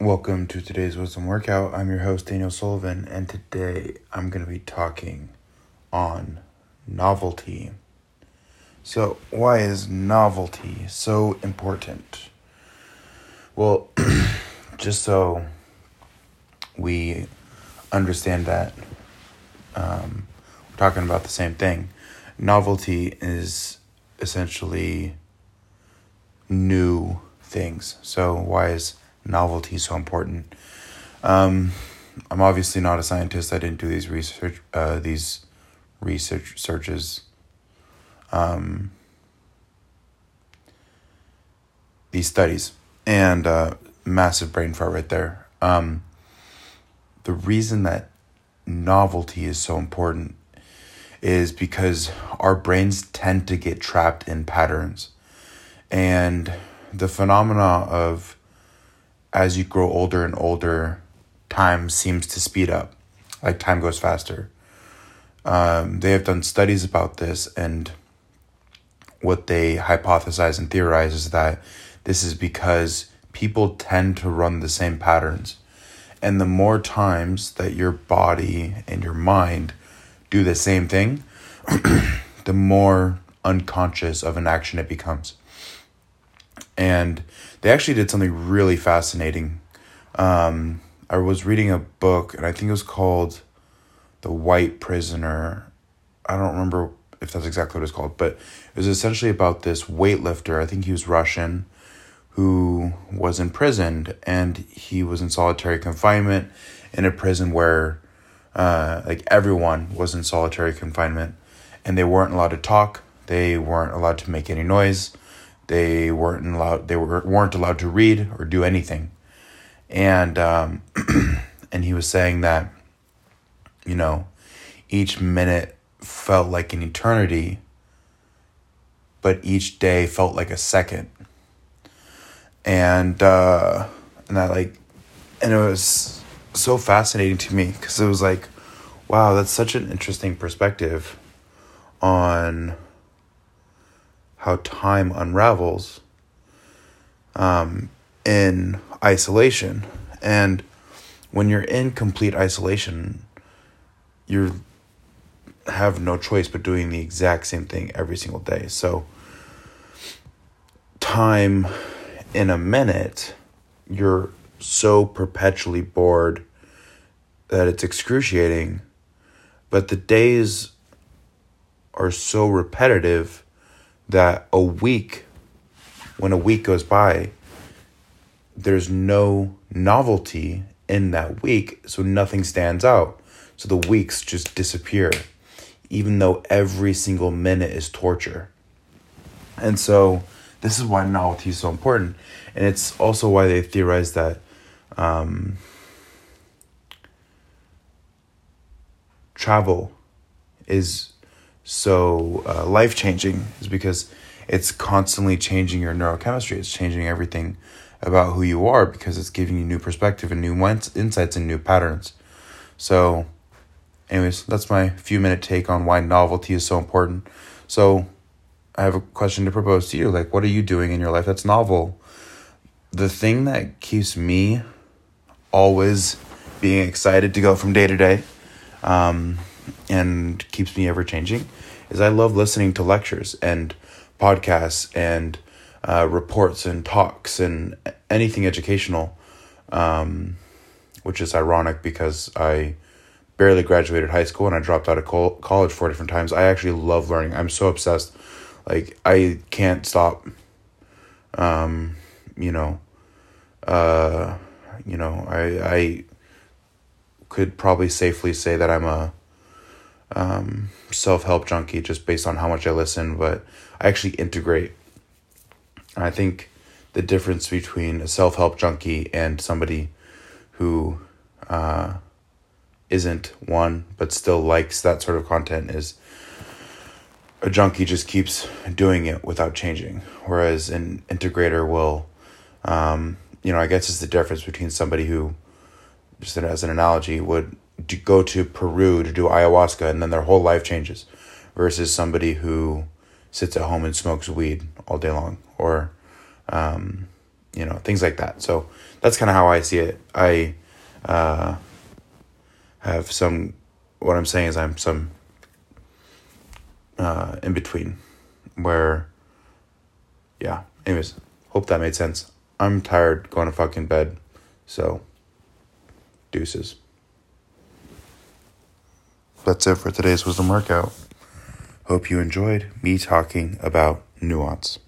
Welcome to today's Wisdom Workout. I'm your host, Daniel Sullivan, and today I'm going to be talking on novelty. So, why is novelty so important? Well, just so we understand that um, we're talking about the same thing, novelty is essentially new things. So, why is novelty is so important? Um, I'm obviously not a scientist. I didn't do these research uh, these research searches. Um, these studies and uh, massive brain fart right there. Um, the reason that novelty is so important is because our brains tend to get trapped in patterns. And the phenomena of as you grow older and older, time seems to speed up, like time goes faster. Um, they have done studies about this, and what they hypothesize and theorize is that this is because people tend to run the same patterns. And the more times that your body and your mind do the same thing, the more unconscious of an action it becomes. And they actually did something really fascinating. Um, I was reading a book, and I think it was called The White Prisoner. I don't remember if that's exactly what it's called, but it was essentially about this weightlifter. I think he was Russian who was imprisoned, and he was in solitary confinement in a prison where uh, like everyone was in solitary confinement and they weren't allowed to talk they weren't allowed to make any noise they weren't allowed they were, weren't allowed to read or do anything. And um, and he was saying that you know each minute felt like an eternity but each day felt like a second. And uh and that like and it was so fascinating to me because it was like, wow, that's such an interesting perspective on how time unravels um, in isolation. And when you're in complete isolation, you have no choice but doing the exact same thing every single day. So, time in a minute, you're so perpetually bored that it's excruciating, but the days are so repetitive that a week, when a week goes by, there's no novelty in that week, so nothing stands out. So the weeks just disappear, even though every single minute is torture. And so this is why novelty is so important. And it's also why they theorize that um, travel is so uh, life changing is because it's constantly changing your neurochemistry. It's changing everything about who you are because it's giving you new perspective and new insights and new patterns. So, anyways, that's my few minute take on why novelty is so important. So, I have a question to propose to you. Like, what are you doing in your life that's novel? The thing that keeps me always being excited to go from day to day um, and keeps me ever changing is I love listening to lectures and podcasts and uh, reports and talks and anything educational, um, which is ironic because I barely graduated high school and I dropped out of college four different times. I actually love learning. I'm so obsessed. Like, I can't stop, um, you know, uh, you know, I I could probably safely say that I'm a um, self help junkie just based on how much I listen, but I actually integrate. I think the difference between a self help junkie and somebody who uh, isn't one but still likes that sort of content is a junkie just keeps doing it without changing, whereas an integrator will um, you know, I guess it's the difference between somebody who, just as an analogy, would go to Peru to do ayahuasca and then their whole life changes, versus somebody who sits at home and smokes weed all day long, or, um, you know, things like that. So that's kind of how I see it. I uh, have some, what I'm saying is I'm some uh, in between where, yeah, anyways, hope that made sense. I'm tired going to fucking bed. So, deuces. That's it for today's wisdom workout. Hope you enjoyed me talking about nuance.